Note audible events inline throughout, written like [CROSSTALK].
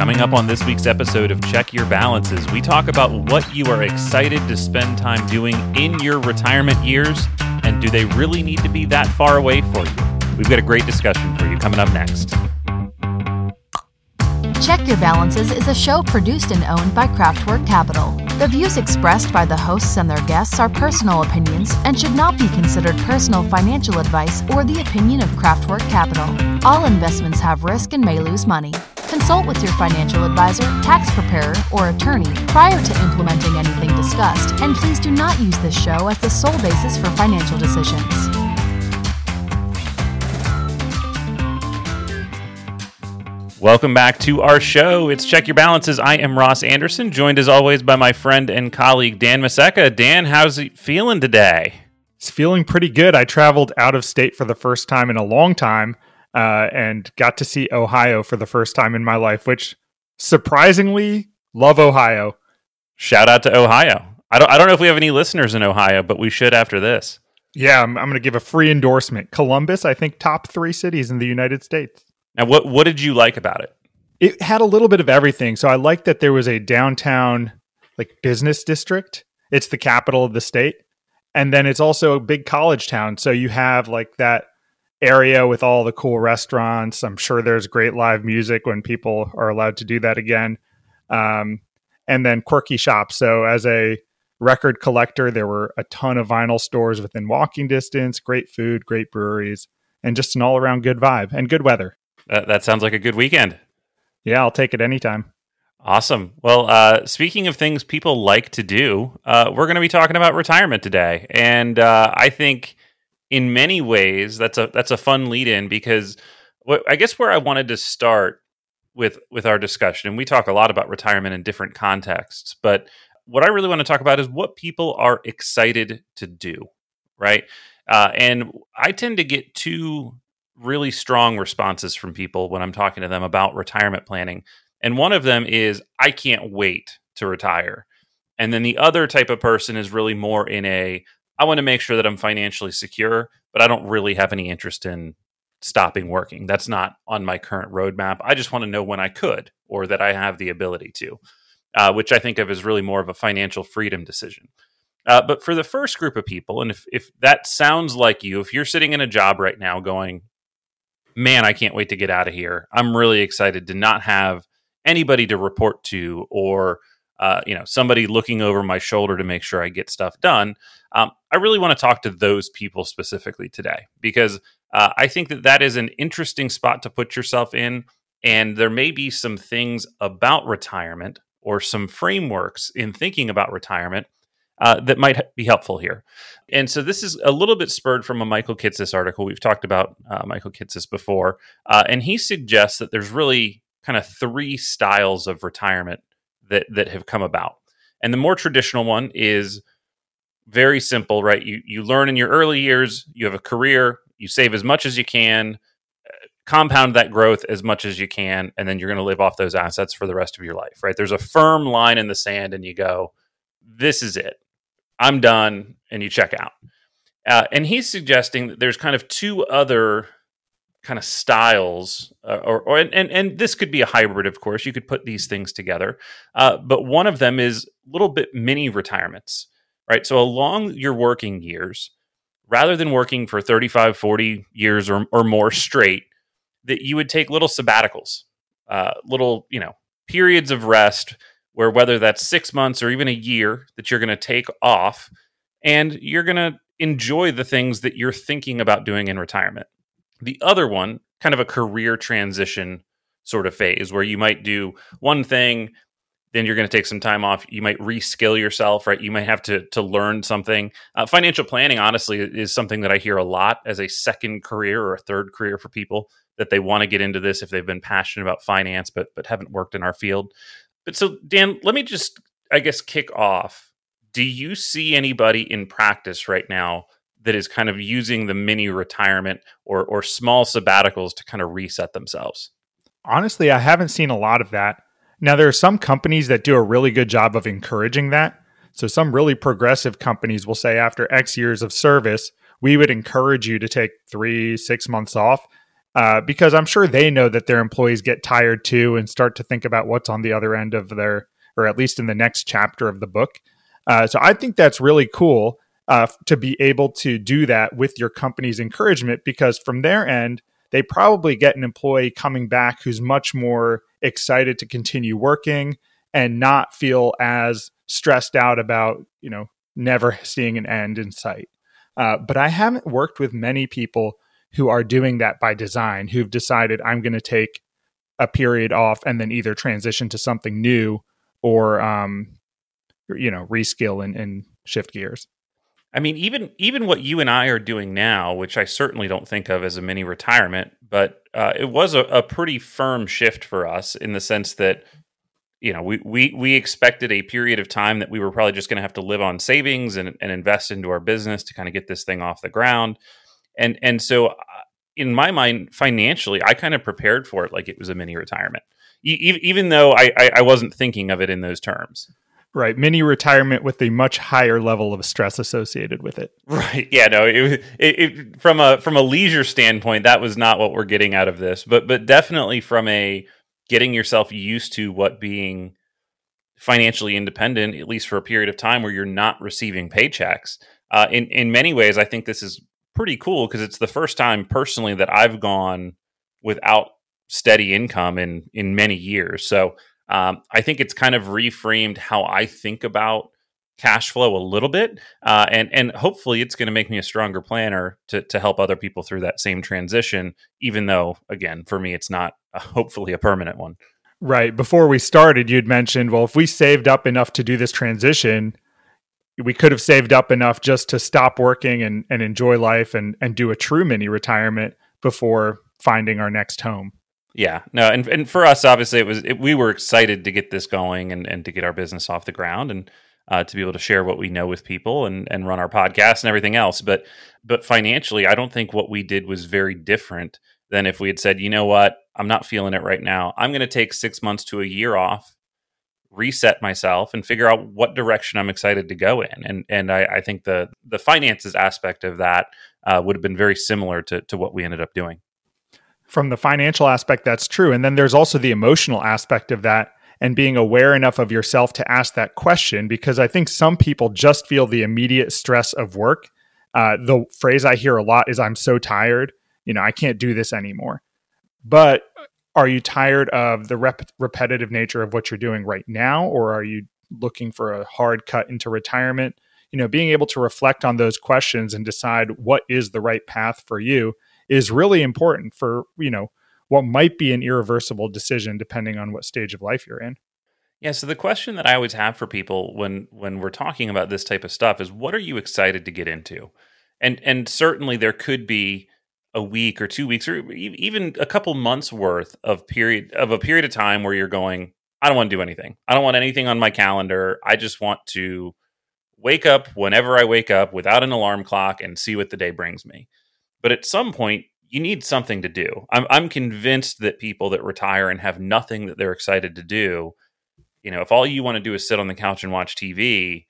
Coming up on this week's episode of Check Your Balances, we talk about what you are excited to spend time doing in your retirement years, and do they really need to be that far away for you? We've got a great discussion for you coming up next. Check Your Balances is a show produced and owned by Craftwork Capital. The views expressed by the hosts and their guests are personal opinions and should not be considered personal financial advice or the opinion of Craftwork Capital. All investments have risk and may lose money. Consult with your financial advisor, tax preparer, or attorney prior to implementing anything discussed, and please do not use this show as the sole basis for financial decisions. Welcome back to our show. It's Check Your Balances. I am Ross Anderson, joined as always by my friend and colleague Dan Maseka. Dan, how's it feeling today? It's feeling pretty good. I traveled out of state for the first time in a long time uh, and got to see Ohio for the first time in my life, which surprisingly love Ohio. Shout out to Ohio. I don't, I don't know if we have any listeners in Ohio, but we should after this. Yeah, I'm, I'm going to give a free endorsement. Columbus, I think top three cities in the United States. Now, what what did you like about it? It had a little bit of everything. So I liked that there was a downtown like business district. It's the capital of the state. And then it's also a big college town. So you have like that area with all the cool restaurants. I'm sure there's great live music when people are allowed to do that again. Um, and then quirky shops. So as a record collector, there were a ton of vinyl stores within walking distance, great food, great breweries, and just an all around good vibe and good weather. That, that sounds like a good weekend. Yeah, I'll take it anytime. Awesome. Well, uh, speaking of things people like to do, uh, we're going to be talking about retirement today, and uh, I think in many ways that's a that's a fun lead in because what, I guess where I wanted to start with with our discussion, and we talk a lot about retirement in different contexts, but what I really want to talk about is what people are excited to do, right? Uh, and I tend to get two really strong responses from people when I'm talking to them about retirement planning. And one of them is, I can't wait to retire. And then the other type of person is really more in a, I want to make sure that I'm financially secure, but I don't really have any interest in stopping working. That's not on my current roadmap. I just want to know when I could or that I have the ability to, uh, which I think of as really more of a financial freedom decision. Uh, but for the first group of people, and if, if that sounds like you, if you're sitting in a job right now going, man, I can't wait to get out of here. I'm really excited to not have anybody to report to or uh, you know somebody looking over my shoulder to make sure I get stuff done. Um, I really want to talk to those people specifically today because uh, I think that that is an interesting spot to put yourself in, and there may be some things about retirement or some frameworks in thinking about retirement uh, that might be helpful here. And so this is a little bit spurred from a Michael Kitces article. We've talked about uh, Michael Kitces before, uh, and he suggests that there's really kind of three styles of retirement that that have come about. And the more traditional one is very simple, right? You you learn in your early years, you have a career, you save as much as you can, uh, compound that growth as much as you can, and then you're going to live off those assets for the rest of your life, right? There's a firm line in the sand, and you go, "This is it. I'm done, and you check out. Uh, and he's suggesting that there's kind of two other kind of styles, uh, or, or and, and this could be a hybrid, of course. You could put these things together, uh, but one of them is little bit mini retirements, right? So along your working years, rather than working for 35, 40 years or, or more straight, that you would take little sabbaticals, uh, little you know periods of rest where whether that's six months or even a year that you're going to take off and you're going to enjoy the things that you're thinking about doing in retirement. The other one, kind of a career transition sort of phase where you might do one thing then you're going to take some time off you might reskill yourself right? You might have to to learn something. Uh, financial planning honestly is something that i hear a lot as a second career or a third career for people that they want to get into this if they've been passionate about finance but but haven't worked in our field. But so, Dan, let me just, I guess, kick off. Do you see anybody in practice right now that is kind of using the mini retirement or or small sabbaticals to kind of reset themselves? Honestly, I haven't seen a lot of that. Now, there are some companies that do a really good job of encouraging that. So, some really progressive companies will say after X years of service, we would encourage you to take three, six months off. uh, because I'm sure they know that their employees get tired too and start to think about what's on the other end of their, or at least in the next chapter of the book. Uh, so I think that's really cool uh, to be able to do that with your company's encouragement because from their end, they probably get an employee coming back who's much more excited to continue working and not feel as stressed out about, you know, never [LAUGHS] seeing an end in sight. Uh, but I haven't worked with many people who are doing that by design, who've decided I'm going to take a period off and then either transition to something new or, um, you know, reskill and, and shift gears. I mean, even even what you and I are doing now, which I certainly don't think of as a mini retirement, but uh, it was a, a, pretty firm shift for us in the sense that you know we we we expected a period of time that we were probably just going to have to live on savings and, and invest into our business to kind of get this thing off the ground. And and so uh, in my mind financially i kind of prepared for it like it was a mini retirement. E- even though I, I, I wasn't thinking of it in those terms right. Mini retirement with a much higher level of stress associated with it. [LAUGHS] Right. Yeah no it, it, it, from a from a leisure standpoint that was not what we're getting out of this but but definitely from a getting yourself used to what being financially independent at least for a period of time where you're not receiving paychecks uh, in in many ways i think this is pretty cool because it's the first time personally that I've gone without steady income in in many years. So um, I think it's kind of reframed how I think about cash flow a little bit, uh, and and hopefully it's going to make me a stronger planner to to help other people through that same transition. Even though, again, for me, it's not a, hopefully a permanent one. Right. Before we started, you'd mentioned, well, if we saved up enough to do this transition, we could have saved up enough just to stop working and, and enjoy life and, and do a true mini retirement before finding our next home. Yeah, no, and and for us, obviously, it was it, we were excited to get this going and, and to get our business off the ground and uh, to be able to share what we know with people and and run our podcast and everything else. But but financially, I don't think what we did was very different than if we had said, you know what, I'm not feeling it right now. I'm going to take six months to a year off reset myself and figure out what direction I'm excited to go in. And and I, I think the the finances aspect of that uh, would have been very similar to to what we ended up doing. From the financial aspect, that's true. And then there's also the emotional aspect of that and being aware enough of yourself to ask that question because I think some people just feel the immediate stress of work. Uh, the phrase I hear a lot is "I'm so tired." You know, I can't do this anymore. But are you tired of the rep- repetitive nature of what you're doing right now or are you looking for a hard cut into retirement you know being able to reflect on those questions and decide what is the right path for you is really important for you know what might be an irreversible decision depending on what stage of life you're in. Yeah so the question that i always have for people when when we're talking about this type of stuff is what are you excited to get into? And and certainly there could be a week or two weeks or even a couple months worth of period of a period of time where you're going i don't want to do anything. I don't want anything on my calendar. I just want to wake up whenever i wake up without an alarm clock and see what the day brings me but at some point you need something to do i'm, I'm convinced that people that retire and have nothing that they're excited to do you know if all you want to do is sit on the couch and watch tv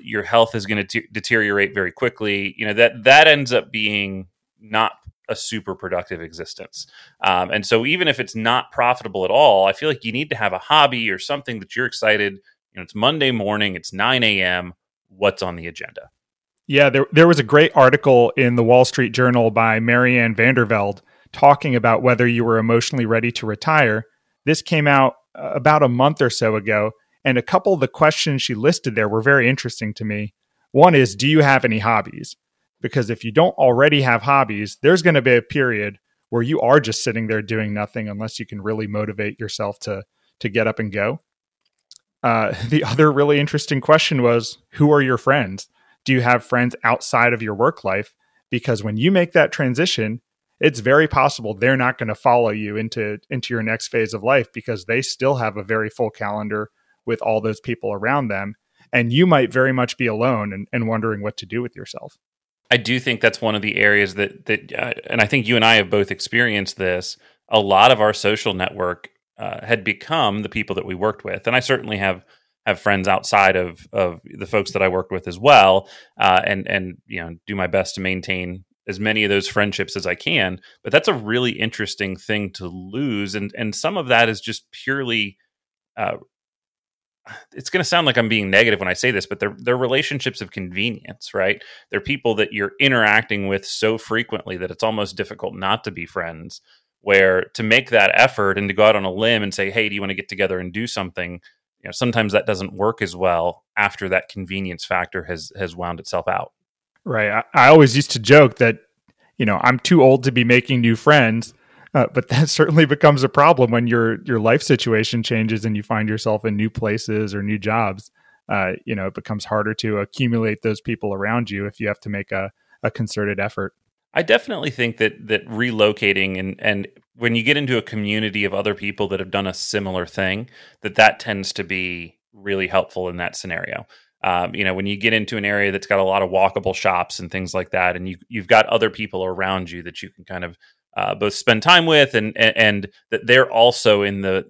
your health is going to deteriorate very quickly you know that that ends up being not a super productive existence. Um, and so even if it's not profitable at all, I feel like you need to have a hobby or something that you're excited. You know, it's Monday morning, it's 9 a.m. What's on the agenda? Yeah, there there was a great article in the Wall Street Journal by Marianne Vandervelde talking about whether you were emotionally ready to retire. This came out uh, about a month or so ago, and a couple of the questions she listed there were very interesting to me. One is, do you have any hobbies? because if you don't already have hobbies, there's going to be a period where you are just sitting there doing nothing unless you can really motivate yourself to to get up and go. Uh, [LAUGHS] the other really interesting question was, who are your friends? Do you have friends outside of your work life? Because when you make that transition, it's very possible they're not going to follow you into into your next phase of life because they still have a very full calendar with all those people around them, and you might very much be alone and, and wondering what to do with yourself. I do think that's one of the areas that that, uh, and I think you and I have both experienced this. A lot of our social network uh, had become the people that we worked with, and I certainly have have friends outside of of the folks that I worked with as well, uh, and and you know do my best to maintain as many of those friendships as I can. But that's a really interesting thing to lose, and and some of that is just purely. Uh, it's going to sound like I'm being negative when I say this, but they're they're relationships of convenience, right? They're people that you're interacting with so frequently that it's almost difficult not to be friends. Where to make that effort and to go out on a limb and say, "Hey, do you want to get together and do something?" You know, sometimes that doesn't work as well after that convenience factor has has wound itself out. Right. I, I always used to joke that, you know, I'm too old to be making new friends. Uh, but [LAUGHS] that certainly becomes a problem when your your life situation changes and you find yourself in new places or new jobs. Uh, you know, it becomes harder to accumulate those people around you if you have to make a, a concerted effort. I definitely think that that relocating and and when you get into a community of other people that have done a similar thing, that that tends to be really helpful in that scenario. Um, you know, when you get into an area that's got a lot of walkable shops and things like that, and you you've got other people around you that you can kind of uh, both spend time with, and, and and that they're also in the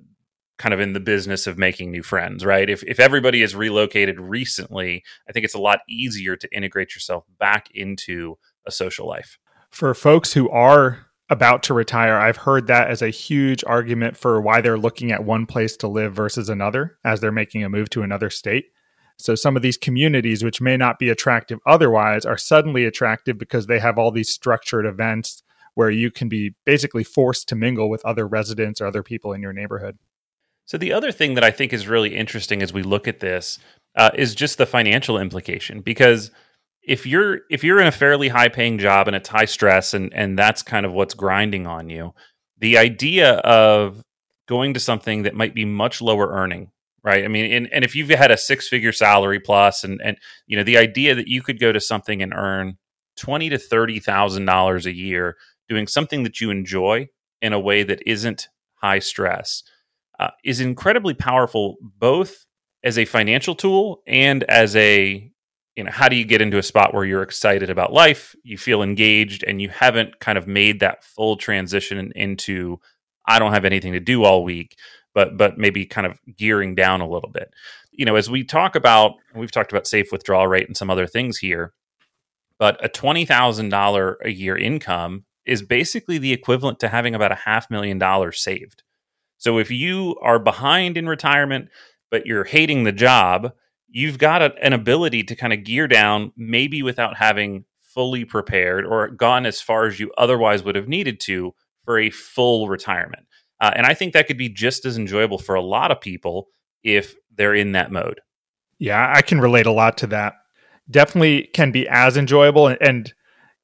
kind of in the business of making new friends, right? If if everybody has relocated recently, I think it's a lot easier to integrate yourself back into a social life. For folks who are about to retire, I've heard that as a huge argument for why they're looking at one place to live versus another as they're making a move to another state. So some of these communities, which may not be attractive otherwise, are suddenly attractive because they have all these structured events where you can be basically forced to mingle with other residents or other people in your neighborhood. So the other thing that I think is really interesting as we look at this uh, is just the financial implication because if you're if you're in a fairly high paying job and it's high stress and and that's kind of what's grinding on you, the idea of going to something that might be much lower earning right? I mean, and, and if you've had a six figure salary plus, and and you know the idea that you could go to something and earn twenty to thirty thousand dollars a year doing something that you enjoy in a way that isn't high stress uh, is incredibly powerful, both as a financial tool and as a you know how do you get into a spot where you're excited about life you feel engaged and you haven't kind of made that full transition into i don't have anything to do all week but but maybe kind of gearing down a little bit. You know, as we talk about, we've talked about safe withdrawal rate and some other things here, but a twenty thousand dollar a year income is basically the equivalent to having about a half million dollars saved. So if you are behind in retirement, but you're hating the job, you've got a, an ability to kind of gear down, maybe without having fully prepared or gone as far as you otherwise would have needed to for a full retirement. Uh, and I think that could be just as enjoyable for a lot of people if they're in that mode. Yeah, I can relate a lot to that. Definitely can be as enjoyable and, and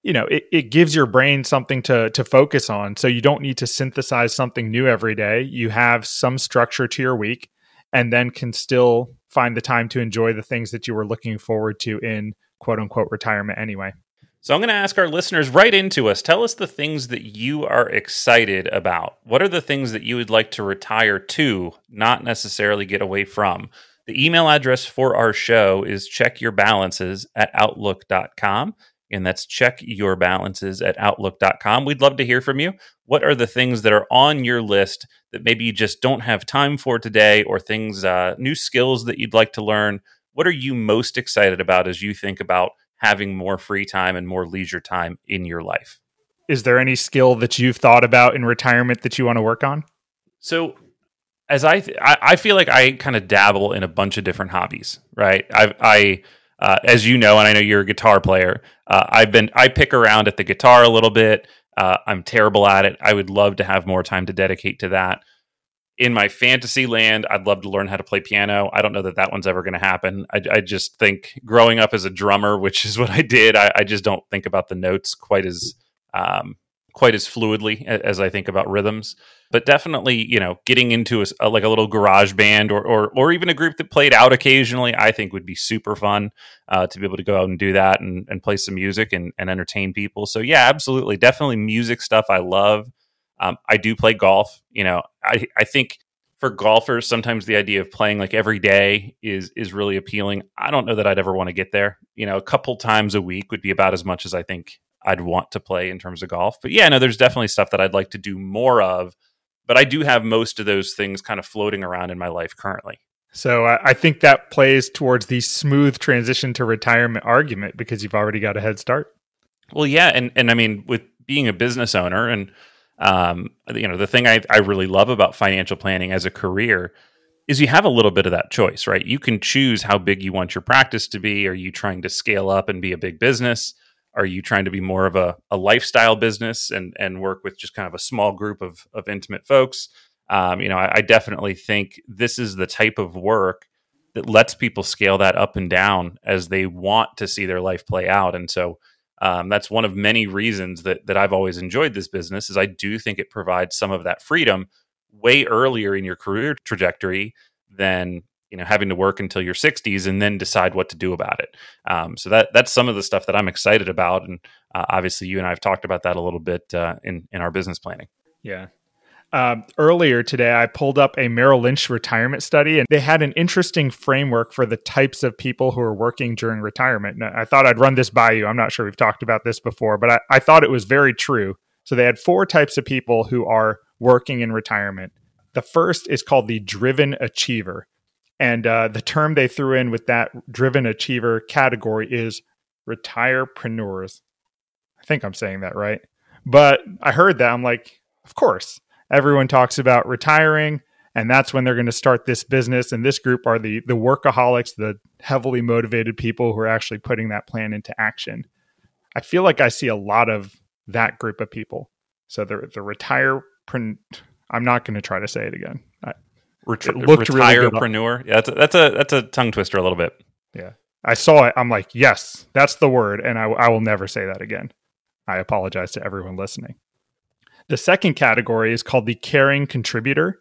you know, it, it gives your brain something to to focus on. So you don't need to synthesize something new every day. You have some structure to your week and then can still find the time to enjoy the things that you were looking forward to in quote unquote retirement anyway. So I'm going to ask our listeners right into us. Tell us the things that you are excited about. What are the things that you would like to retire to, not necessarily get away from? The email address for our show is checkyourbalances at outlook.com. And that's checkyourbalances at outlook.com. We'd love to hear from you. What are the things that are on your list that maybe you just don't have time for today, or things, uh, new skills that you'd like to learn? What are you most excited about as you think about having more free time and more leisure time in your life. Is there any skill that you've thought about in retirement that you want to work on? So, as I, th- I, I, feel like I kind of dabble in a bunch of different hobbies, right? I, I uh, as you know, and I know you're a guitar player. Uh, I've been, I pick around at the guitar a little bit. Uh, I'm terrible at it. I would love to have more time to dedicate to that in my fantasy land, I'd love to learn how to play piano. I don't know that that one's ever going to happen. I, I, just think growing up as a drummer, which is [LAUGHS] what I did, I, I just don't think about the notes quite as um, quite as fluidly as I think about rhythms. But definitely, you know, getting into a, a, like a little garage band or, or or even a group that played out occasionally, I think would be super fun uh, to be able to go out and do that and, and play some music and, and entertain people. So yeah, absolutely, definitely music stuff I love. Um, I do play golf. You know, I, I think for golfers, sometimes the idea of playing like every day is is really appealing. I don't know that I'd ever want to get there. You know, a couple times a week would be about as much as I think I'd want to play in terms of golf. But yeah, no, there's definitely stuff that I'd like to do more of. But I do have most of those things kind of floating around in my life currently. So I think that plays towards the smooth transition to retirement argument because you've already got a head start. Well, yeah, and and I mean, with being a business owner, and um, you know, the thing I I really love about financial planning as a career is you have a little bit of that choice, right? You can choose how big you want your practice to be. Are you trying to scale up and be a big business? Are you trying to be more of a, a lifestyle business and and work with just kind of a small group of of intimate folks? Um, you know, I, I definitely think this is the type of work that lets people scale that up and down as they want to see their life play out. And so um, that's one of many reasons that that I've always enjoyed this business. Is I do think it provides some of that freedom way earlier in your career trajectory than you know having to work until your 60s and then decide what to do about it. Um, so that that's some of the stuff that I'm excited about, and uh, obviously you and I have talked about that a little bit uh, in in our business planning. Yeah, uh, earlier today, I pulled up a Merrill Lynch retirement study, and they had an interesting framework for the types of people who are working during retirement. And I thought I'd run this by you. I'm not sure we've talked about this before, but I, I thought it was very true. So they had four types of people who are working in retirement. The first is called the driven achiever. And uh, the term they threw in with that driven achiever category is retirepreneurs. I think I'm saying that right. But I heard that. I'm like, of course everyone talks about retiring and that's when they're going to start this business and this group are the the workaholics the heavily motivated people who are actually putting that plan into action i feel like i see a lot of that group of people so the the retire i'm not going to try to say it again Ret- looked retirepreneur really yeah that's a, that's a that's a tongue twister a little bit yeah i saw it i'm like yes that's the word and I, I will never say that again i apologize to everyone listening the second category is called the caring contributor.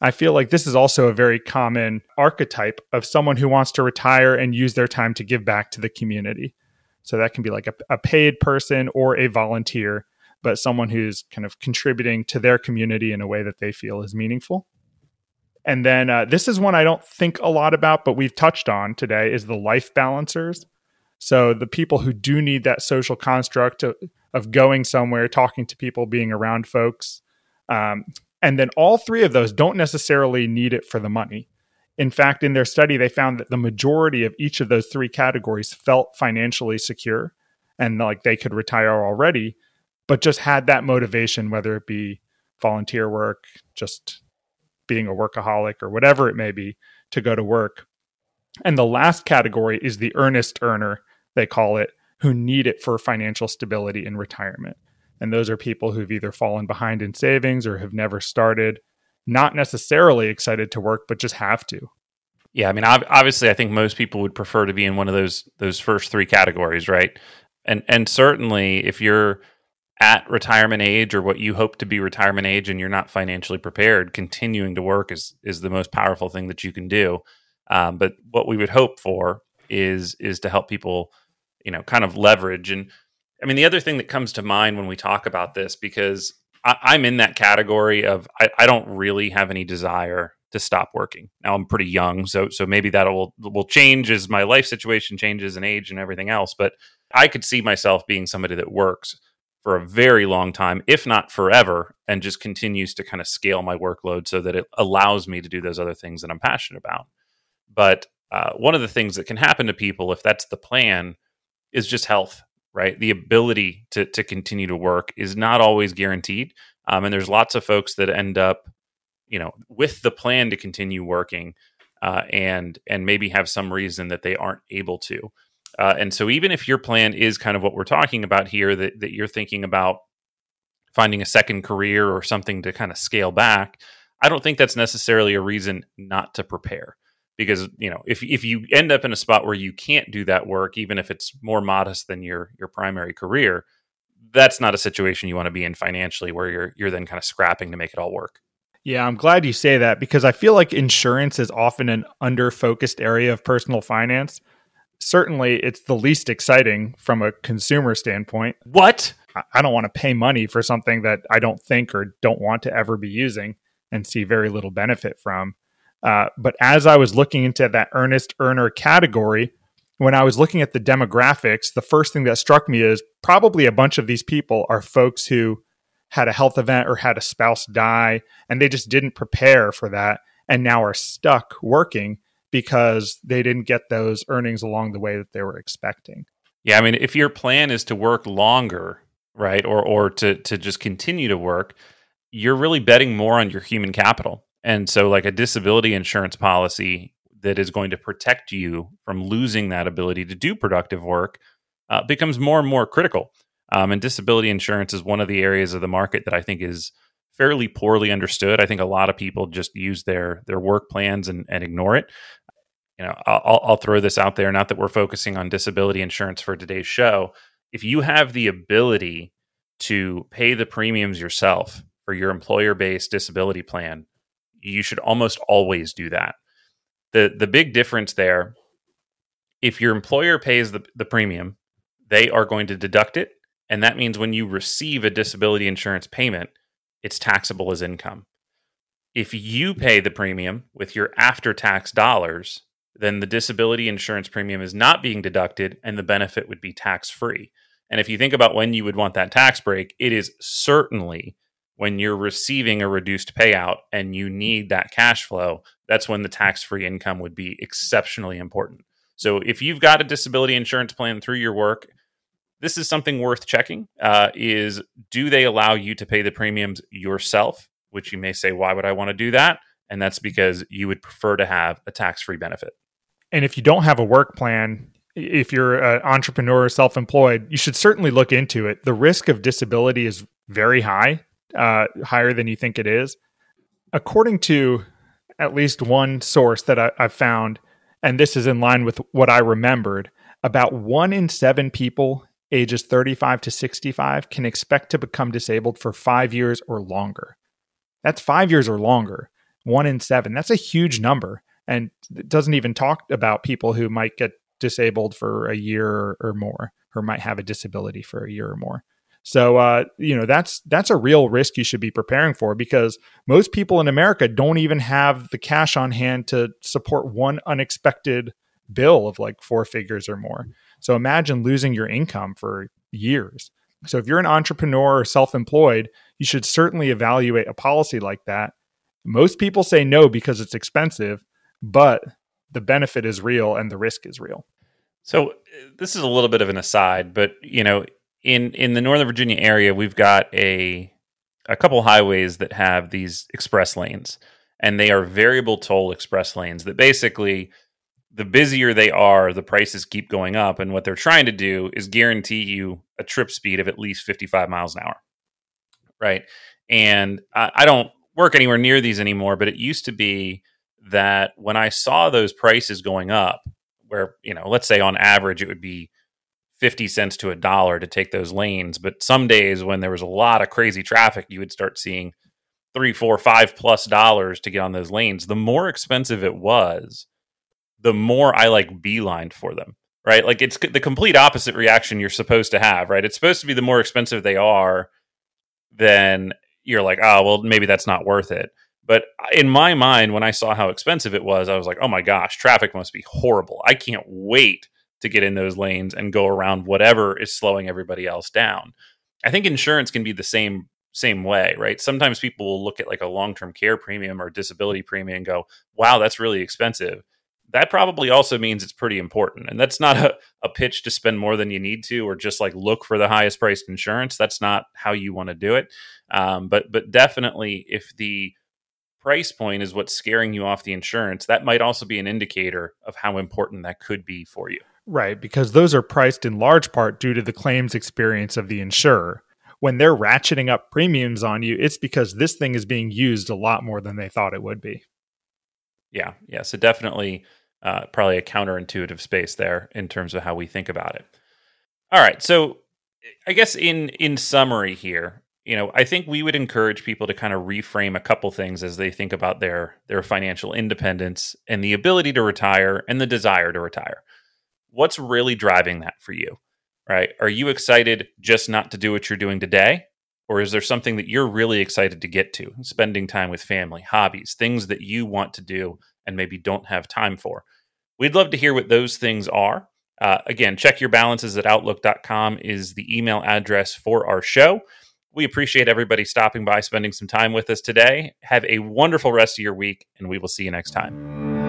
I feel like this is also a very common archetype of someone who wants to retire and use their time to give back to the community. So that can be like a, a paid person or a volunteer, but someone who's kind of contributing to their community in a way that they feel is meaningful. And then uh, this is one I don't think a lot about, but we've touched on today is the life balancers. So the people who do need that social construct to, of going somewhere, talking to people, being around folks. Um, and then all three of those don't necessarily need it for the money. In fact, in their study, they found that the majority of each of those three categories felt financially secure and like they could retire already, but just had that motivation, whether it be volunteer work, just being a workaholic, or whatever it may be, to go to work. And the last category is the earnest earner, they call it, who need it for financial stability in retirement. And those are people who've either fallen behind in savings or have never started, not necessarily excited to work, but just have to. Yeah, I mean, obviously, I think most people would prefer to be in one of those those first three categories, right? And and certainly, if you're at retirement age or what you hope to be retirement age, and you're not financially prepared, continuing to work is is the most powerful thing that you can do. Um, but what we would hope for is is to help people you know kind of leverage and i mean the other thing that comes to mind when we talk about this because I, am in that category of I, I, don't really have any desire to stop working now i'm pretty young so so maybe that will will change as my life situation changes and age and everything else but i could see myself being somebody that works for a very long time if not forever and just continues to kind of scale my workload so that it allows me to do those other things that i'm passionate about but uh, one of the things that can happen to people if that's the plan is just health, right? The ability to to continue to work is not always guaranteed, um, and there's lots of folks that end up, you know, with the plan to continue working, uh, and and maybe have some reason that they aren't able to. Uh, and so, even if your plan is kind of what we're talking about here, that that you're thinking about finding a second career or something to kind of scale back, I don't think that's necessarily a reason not to prepare. Because you know if if you end up in a spot where you can't do that work even if it's more modest than your your primary career that's not a situation you want to be in financially where you're you're then kind of scrapping to make it all work. Yeah i'm glad you say that because i feel like insurance is often an under focused area of personal finance certainly it's the least exciting from a consumer standpoint. What? I don't want to pay money for something that i don't think or don't want to ever be using and see very little benefit from. Uh, but as I was looking into that earnest earner category, when I was looking at the demographics, the first thing that struck me is probably a bunch of these people are folks who had a health event or had a spouse die, and they just didn't prepare for that and now are stuck working because they didn't get those earnings along the way that they were expecting. Yeah, I mean, if your plan is to work longer, right, or or to to just continue to work, you're really betting more on your human capital. And so, like a disability insurance policy that is going to protect you from losing that ability to do productive work uh, becomes more and more critical. Um, and disability insurance is one of the areas of the market that I think is fairly poorly understood. I think a lot of people just use their their work plans and, and ignore it. You know, I'll, I'll throw this out there. Not that we're focusing on disability insurance for today's show. If you have the ability to pay the premiums yourself for your employer based disability plan, you should almost always do that. The the big difference there, if your employer pays the, the premium, they are going to deduct it. And that means when you receive a disability insurance payment, it's taxable as income. If you pay the premium with your after tax dollars, then the disability insurance premium is not being deducted and the benefit would be tax free. And if you think about when you would want that tax break, it is certainly when you're receiving a reduced payout and you need that cash flow. That's when the tax free income would be exceptionally important. So if you've got a disability insurance plan through your work this is something worth checking uh, is do they allow you to pay the premiums yourself which you may say why would i want to do that and that's because you would prefer to have a tax-free benefit. And if you don't have a work plan if you're an entrepreneur or self-employed you should certainly look into it. The risk of disability is very high uh, higher than you think it is. According to at least one source that I, i've found and this is in line with what i remembered about one in seven people ages 35 to 65 can expect to become disabled for five years or longer. That's five years or longer, one in seven. That's a huge number. And it doesn't even talk about people who might get disabled for a year or more, or might have a disability for a year or more. So uh, you know that's that's a real risk you should be preparing for because most people in America don't even have the cash on hand to support one unexpected bill of like four figures or more. So imagine losing your income for years. So if you're an entrepreneur or self employed, you should certainly evaluate a policy like that. Most people say no because it's expensive, but the benefit is real and the risk is real. So uh, this is a little bit of an aside, but you know, in in the Northern Virginia area, we've got a a couple highways that have these express lanes, and they are variable toll express lanes that basically the busier they are, the prices keep going up. And what they're trying to do is guarantee you a trip speed of at least 55 miles an hour. Right. And I, I don't work anywhere near these anymore, but it used to be that when I saw those prices going up, where, you know, let's say on average it would be 50 cents to a dollar to take those lanes. But some days when there was a lot of crazy traffic, you would start seeing three, four, five plus dollars to get on those lanes. The more expensive it was, the more I like beelined for them, right? Like it's the complete opposite reaction you're supposed to have, right? It's supposed to be the more expensive they are, then you're like, oh, well, maybe that's not worth it. But in my mind, when I saw how expensive it was, I was like, oh my gosh, traffic must be horrible. I can't wait to get in those lanes and go around whatever is slowing everybody else down. I think insurance can be the same same way, right? Sometimes people will look at like a long-term care premium or disability premium and go, "Wow, that's really expensive." That probably also means it's pretty important. And that's not a, a pitch to spend more than you need to, or just like look for the highest priced insurance. That's not how you want to do it. Um, but but definitely, if the price point is what's scaring you off the insurance, that might also be an indicator of how important that could be for you. Right, because those are priced in large part due to the claims experience of the insurer. When they're ratcheting up premiums on you, it's because this thing is being used a lot more than they thought it would be. Yeah, yeah. So definitely uh, probably a counterintuitive space there in terms of how we think about it. All right, so I guess in in summary here, you know, I think we would encourage people to kind of reframe a couple things as they think about their their financial independence and the ability to retire and the desire to retire. What's really driving that for you? Right? Are you excited just not to do what you're doing today? Or is there something that you're really excited to get to? Spending time with family, hobbies, things that you want to do and maybe don't have time for. We'd love to hear what those things are. Uh, again, check your balances at outlook.com is the email address for our show. We appreciate everybody stopping by, spending some time with us today. Have a wonderful rest of your week, and we will see you next time.